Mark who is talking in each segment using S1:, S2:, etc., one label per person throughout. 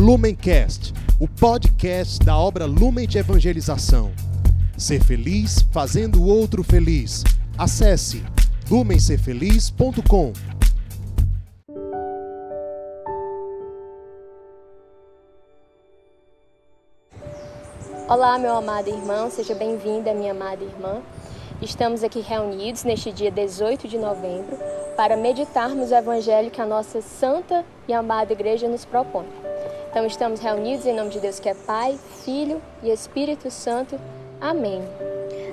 S1: Lumencast, o podcast da obra Lumen de Evangelização. Ser feliz fazendo o outro feliz. Acesse lumencerfeliz.com.
S2: Olá, meu amado irmão, seja bem-vinda, minha amada irmã. Estamos aqui reunidos neste dia 18 de novembro para meditarmos o evangelho que a nossa santa e amada igreja nos propõe. Então, estamos reunidos em nome de Deus que é Pai, Filho e Espírito Santo. Amém.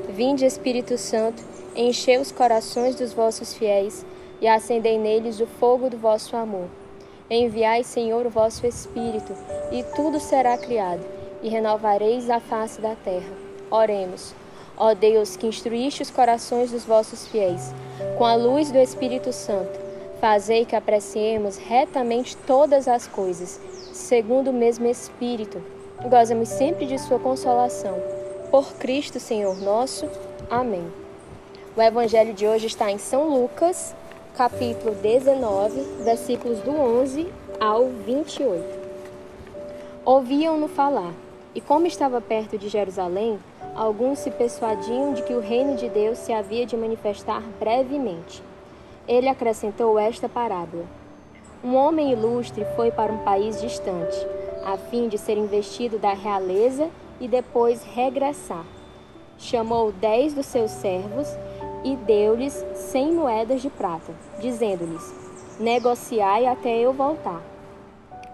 S2: Vinde, Espírito Santo, enchei os corações dos vossos fiéis e acendei neles o fogo do vosso amor. Enviai, Senhor, o vosso Espírito, e tudo será criado, e renovareis a face da terra. Oremos. Ó Deus, que instruíste os corações dos vossos fiéis, com a luz do Espírito Santo, fazei que apreciemos retamente todas as coisas, segundo o mesmo Espírito, gozemos sempre de Sua consolação. Por Cristo, Senhor nosso. Amém. O Evangelho de hoje está em São Lucas, capítulo 19, versículos do 11 ao 28. Ouviam-no falar, e como estava perto de Jerusalém, alguns se persuadiam de que o reino de Deus se havia de manifestar brevemente. Ele acrescentou esta parábola: Um homem ilustre foi para um país distante, a fim de ser investido da realeza e depois regressar. Chamou dez dos seus servos e deu-lhes cem moedas de prata, dizendo-lhes: Negociai até eu voltar.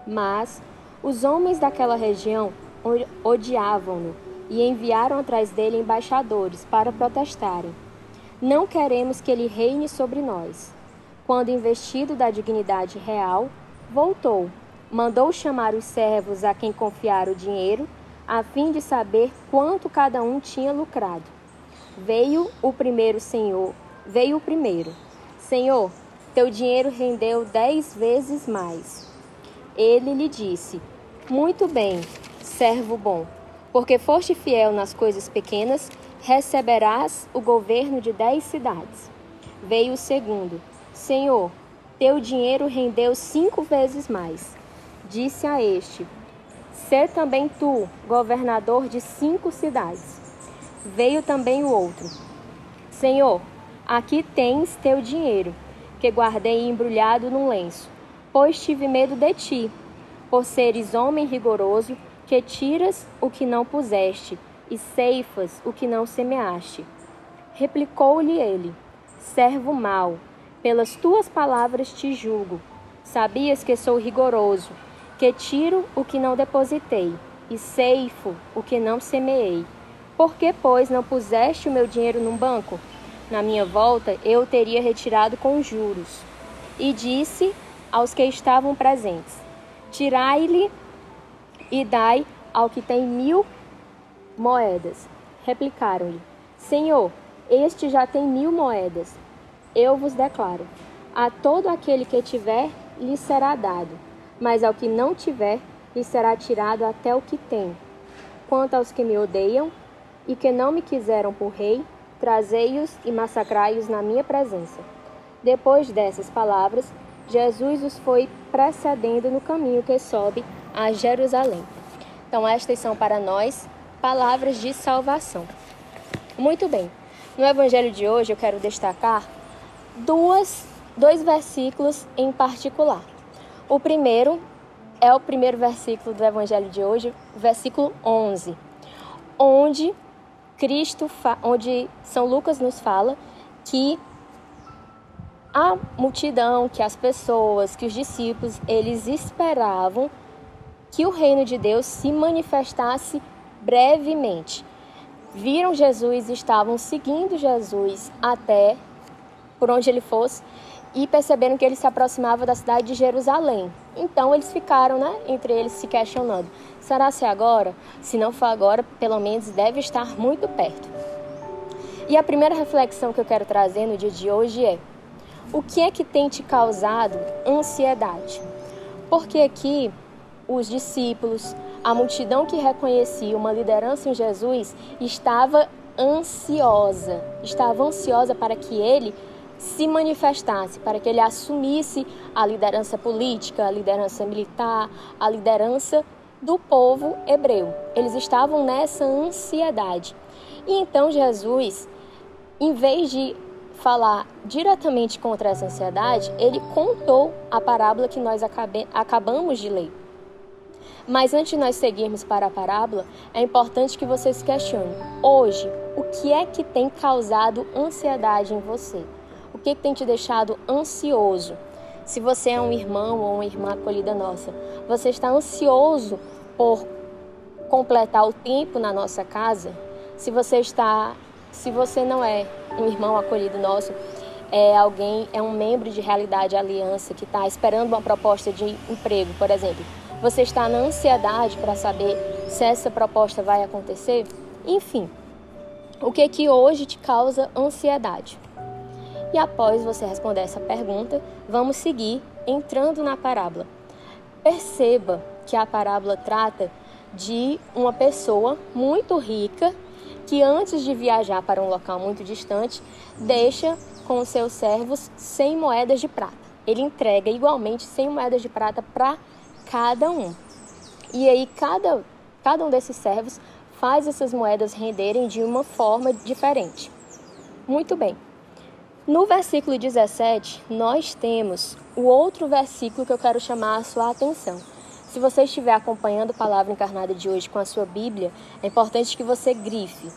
S2: Mas os homens daquela região odiavam-no e enviaram atrás dele embaixadores para protestarem: Não queremos que ele reine sobre nós. Quando investido da dignidade real, voltou, mandou chamar os servos a quem confiara o dinheiro, a fim de saber quanto cada um tinha lucrado. Veio o primeiro senhor, veio o primeiro. Senhor, teu dinheiro rendeu dez vezes mais. Ele lhe disse: Muito bem, servo bom porque foste fiel nas coisas pequenas, receberás o governo de dez cidades. Veio o segundo: Senhor, teu dinheiro rendeu cinco vezes mais. Disse a este: Sê também tu governador de cinco cidades. Veio também o outro: Senhor, aqui tens teu dinheiro, que guardei embrulhado num lenço, pois tive medo de ti, por seres homem rigoroso que tiras o que não puseste e ceifas o que não semeaste. Replicou-lhe ele: Servo mau, pelas tuas palavras te julgo. Sabias que sou rigoroso, que tiro o que não depositei e ceifo o que não semeei. Por que, pois, não puseste o meu dinheiro num banco? Na minha volta eu teria retirado com juros. E disse aos que estavam presentes: Tirai-lhe e dai ao que tem mil moedas. Replicaram-lhe: Senhor, este já tem mil moedas. Eu vos declaro: a todo aquele que tiver, lhe será dado, mas ao que não tiver, lhe será tirado até o que tem. Quanto aos que me odeiam e que não me quiseram por rei, trazei-os e massacrai-os na minha presença. Depois dessas palavras, Jesus os foi precedendo no caminho que sobe a Jerusalém. Então, estas são para nós palavras de salvação. Muito bem. No evangelho de hoje, eu quero destacar duas, dois versículos em particular. O primeiro é o primeiro versículo do evangelho de hoje, versículo 11, onde Cristo, onde São Lucas nos fala que a multidão, que as pessoas, que os discípulos, eles esperavam que o reino de Deus se manifestasse brevemente. Viram Jesus, estavam seguindo Jesus até por onde ele fosse e perceberam que ele se aproximava da cidade de Jerusalém. Então eles ficaram, né, entre eles se questionando: será se agora? Se não for agora, pelo menos deve estar muito perto. E a primeira reflexão que eu quero trazer no dia de hoje é: o que é que tem te causado ansiedade? Porque aqui os discípulos, a multidão que reconhecia uma liderança em Jesus estava ansiosa, estava ansiosa para que ele se manifestasse, para que ele assumisse a liderança política, a liderança militar, a liderança do povo hebreu. Eles estavam nessa ansiedade. E então Jesus, em vez de falar diretamente contra essa ansiedade, ele contou a parábola que nós acabe, acabamos de ler. Mas antes de nós seguirmos para a parábola, é importante que você se questione: hoje, o que é que tem causado ansiedade em você? Que, que tem te deixado ansioso? Se você é um irmão ou uma irmã acolhida nossa, você está ansioso por completar o tempo na nossa casa? Se você está, se você não é um irmão acolhido nosso, é alguém, é um membro de Realidade Aliança que está esperando uma proposta de emprego, por exemplo, você está na ansiedade para saber se essa proposta vai acontecer? Enfim, o que que hoje te causa ansiedade? E após você responder essa pergunta, vamos seguir entrando na parábola. Perceba que a parábola trata de uma pessoa muito rica que antes de viajar para um local muito distante, deixa com seus servos 100 moedas de prata. Ele entrega igualmente 100 moedas de prata para cada um. E aí cada, cada um desses servos faz essas moedas renderem de uma forma diferente. Muito bem. No versículo 17, nós temos o outro versículo que eu quero chamar a sua atenção. Se você estiver acompanhando a palavra encarnada de hoje com a sua Bíblia, é importante que você grife.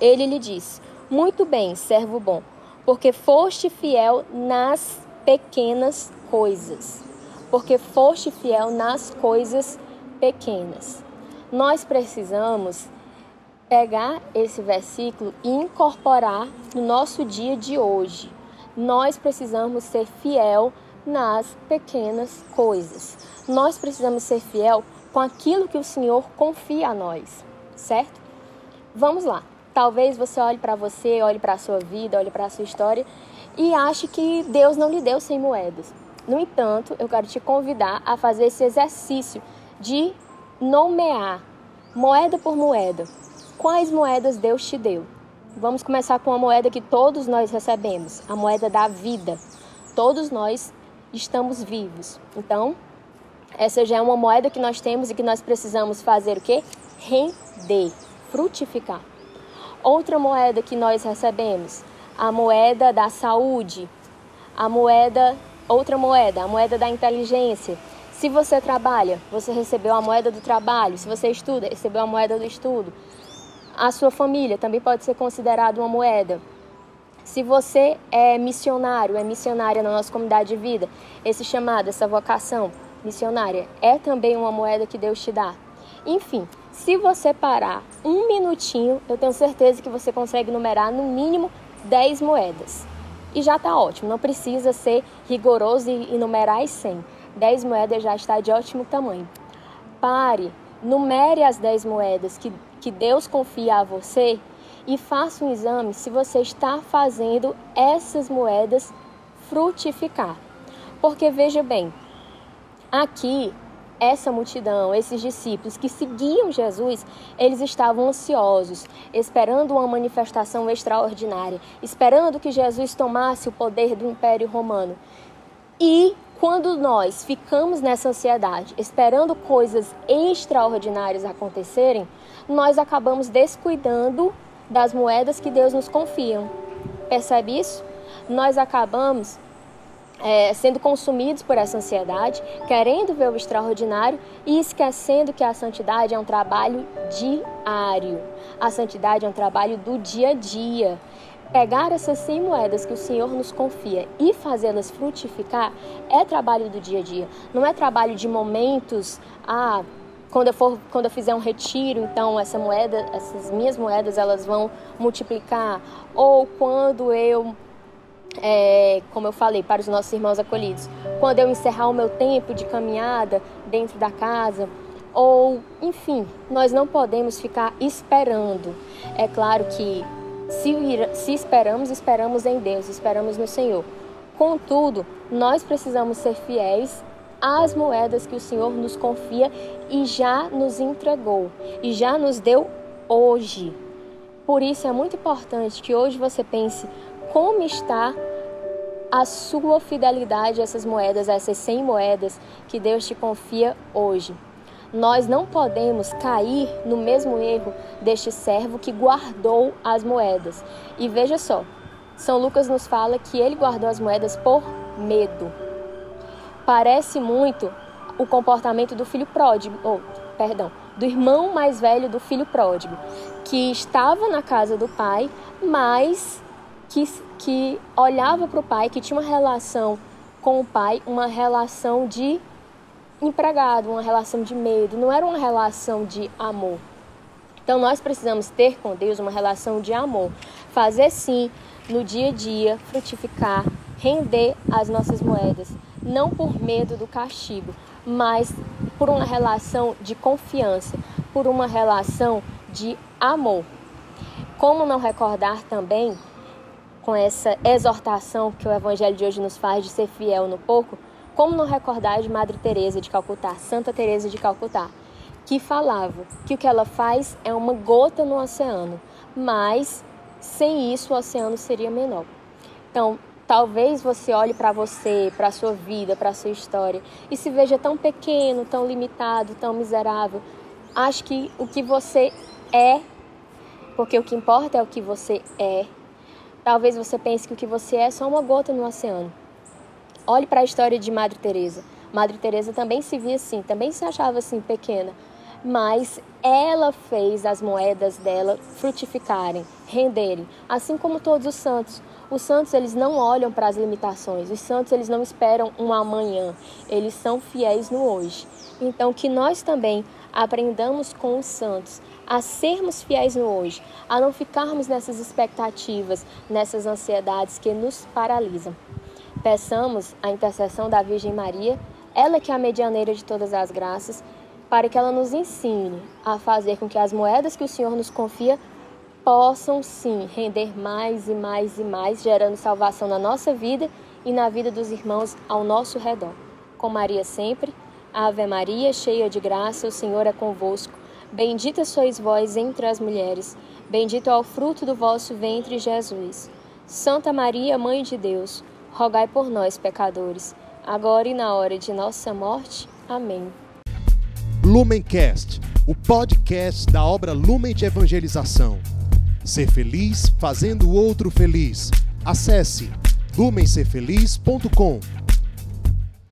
S2: Ele lhe diz: Muito bem, servo bom, porque foste fiel nas pequenas coisas porque foste fiel nas coisas pequenas. Nós precisamos pegar esse versículo e incorporar no nosso dia de hoje. Nós precisamos ser fiel nas pequenas coisas. Nós precisamos ser fiel com aquilo que o Senhor confia a nós, certo? Vamos lá. Talvez você olhe para você, olhe para a sua vida, olhe para a sua história e ache que Deus não lhe deu 100 moedas. No entanto, eu quero te convidar a fazer esse exercício de nomear, moeda por moeda, quais moedas Deus te deu. Vamos começar com a moeda que todos nós recebemos, a moeda da vida. Todos nós estamos vivos. Então, essa já é uma moeda que nós temos e que nós precisamos fazer o quê? Render, frutificar. Outra moeda que nós recebemos, a moeda da saúde, a moeda Outra moeda, a moeda da inteligência. Se você trabalha, você recebeu a moeda do trabalho. Se você estuda, recebeu a moeda do estudo. A sua família também pode ser considerada uma moeda. Se você é missionário, é missionária na nossa comunidade de vida, esse chamado, essa vocação missionária é também uma moeda que Deus te dá. Enfim, se você parar um minutinho, eu tenho certeza que você consegue numerar no mínimo 10 moedas e já está ótimo. Não precisa ser rigoroso e numerar as 100. 10 moedas já está de ótimo tamanho. Pare, numere as 10 moedas que, que Deus confia a você e faça um exame se você está fazendo essas moedas frutificar. Porque veja bem, aqui essa multidão, esses discípulos que seguiam Jesus, eles estavam ansiosos, esperando uma manifestação extraordinária, esperando que Jesus tomasse o poder do Império Romano. E quando nós ficamos nessa ansiedade, esperando coisas extraordinárias acontecerem, nós acabamos descuidando das moedas que Deus nos confia. Percebe isso? Nós acabamos é, sendo consumidos por essa ansiedade, querendo ver o extraordinário e esquecendo que a santidade é um trabalho diário. A santidade é um trabalho do dia a dia. Pegar essas 100 moedas que o Senhor nos confia e fazê-las frutificar é trabalho do dia a dia. Não é trabalho de momentos, ah, quando eu for, quando eu fizer um retiro, então essa moeda, essas minhas moedas, elas vão multiplicar. Ou quando eu é, como eu falei, para os nossos irmãos acolhidos, quando eu encerrar o meu tempo de caminhada dentro da casa, ou enfim, nós não podemos ficar esperando. É claro que se, se esperamos, esperamos em Deus, esperamos no Senhor. Contudo, nós precisamos ser fiéis às moedas que o Senhor nos confia e já nos entregou e já nos deu hoje. Por isso é muito importante que hoje você pense como está a sua fidelidade a essas moedas, a essas 100 moedas que Deus te confia hoje. Nós não podemos cair no mesmo erro deste servo que guardou as moedas. E veja só, São Lucas nos fala que ele guardou as moedas por medo. Parece muito o comportamento do filho pródigo, ou, perdão, do irmão mais velho do filho pródigo, que estava na casa do pai, mas que, que olhava para o pai, que tinha uma relação com o pai, uma relação de empregado, uma relação de medo, não era uma relação de amor. Então nós precisamos ter com Deus uma relação de amor, fazer sim no dia a dia frutificar, render as nossas moedas, não por medo do castigo, mas por uma relação de confiança, por uma relação de amor. Como não recordar também com essa exortação que o evangelho de hoje nos faz de ser fiel no pouco, como não recordar de Madre Teresa de Calcutá, Santa Teresa de Calcutá, que falava que o que ela faz é uma gota no oceano, mas sem isso o oceano seria menor. Então, talvez você olhe para você, para a sua vida, para a sua história e se veja tão pequeno, tão limitado, tão miserável. Acho que o que você é, porque o que importa é o que você é, Talvez você pense que o que você é é só uma gota no oceano. Olhe para a história de Madre Teresa. Madre Teresa também se via assim, também se achava assim pequena, mas ela fez as moedas dela frutificarem, renderem, assim como todos os santos. Os santos eles não olham para as limitações, os santos eles não esperam um amanhã, eles são fiéis no hoje. Então que nós também aprendamos com os santos a sermos fiéis no hoje, a não ficarmos nessas expectativas, nessas ansiedades que nos paralisam. Peçamos a intercessão da Virgem Maria, ela que é a medianeira de todas as graças, para que ela nos ensine a fazer com que as moedas que o Senhor nos confia possam sim render mais e mais e mais, gerando salvação na nossa vida e na vida dos irmãos ao nosso redor. Com Maria sempre, Ave Maria, cheia de graça, o Senhor é convosco. Bendita sois vós entre as mulheres, bendito é o fruto do vosso ventre, Jesus. Santa Maria, Mãe de Deus, rogai por nós, pecadores, agora e na hora de nossa morte. Amém.
S1: Lumencast, o podcast da obra Lumen de Evangelização. Ser feliz fazendo o outro feliz. Acesse lumencerfeliz.com.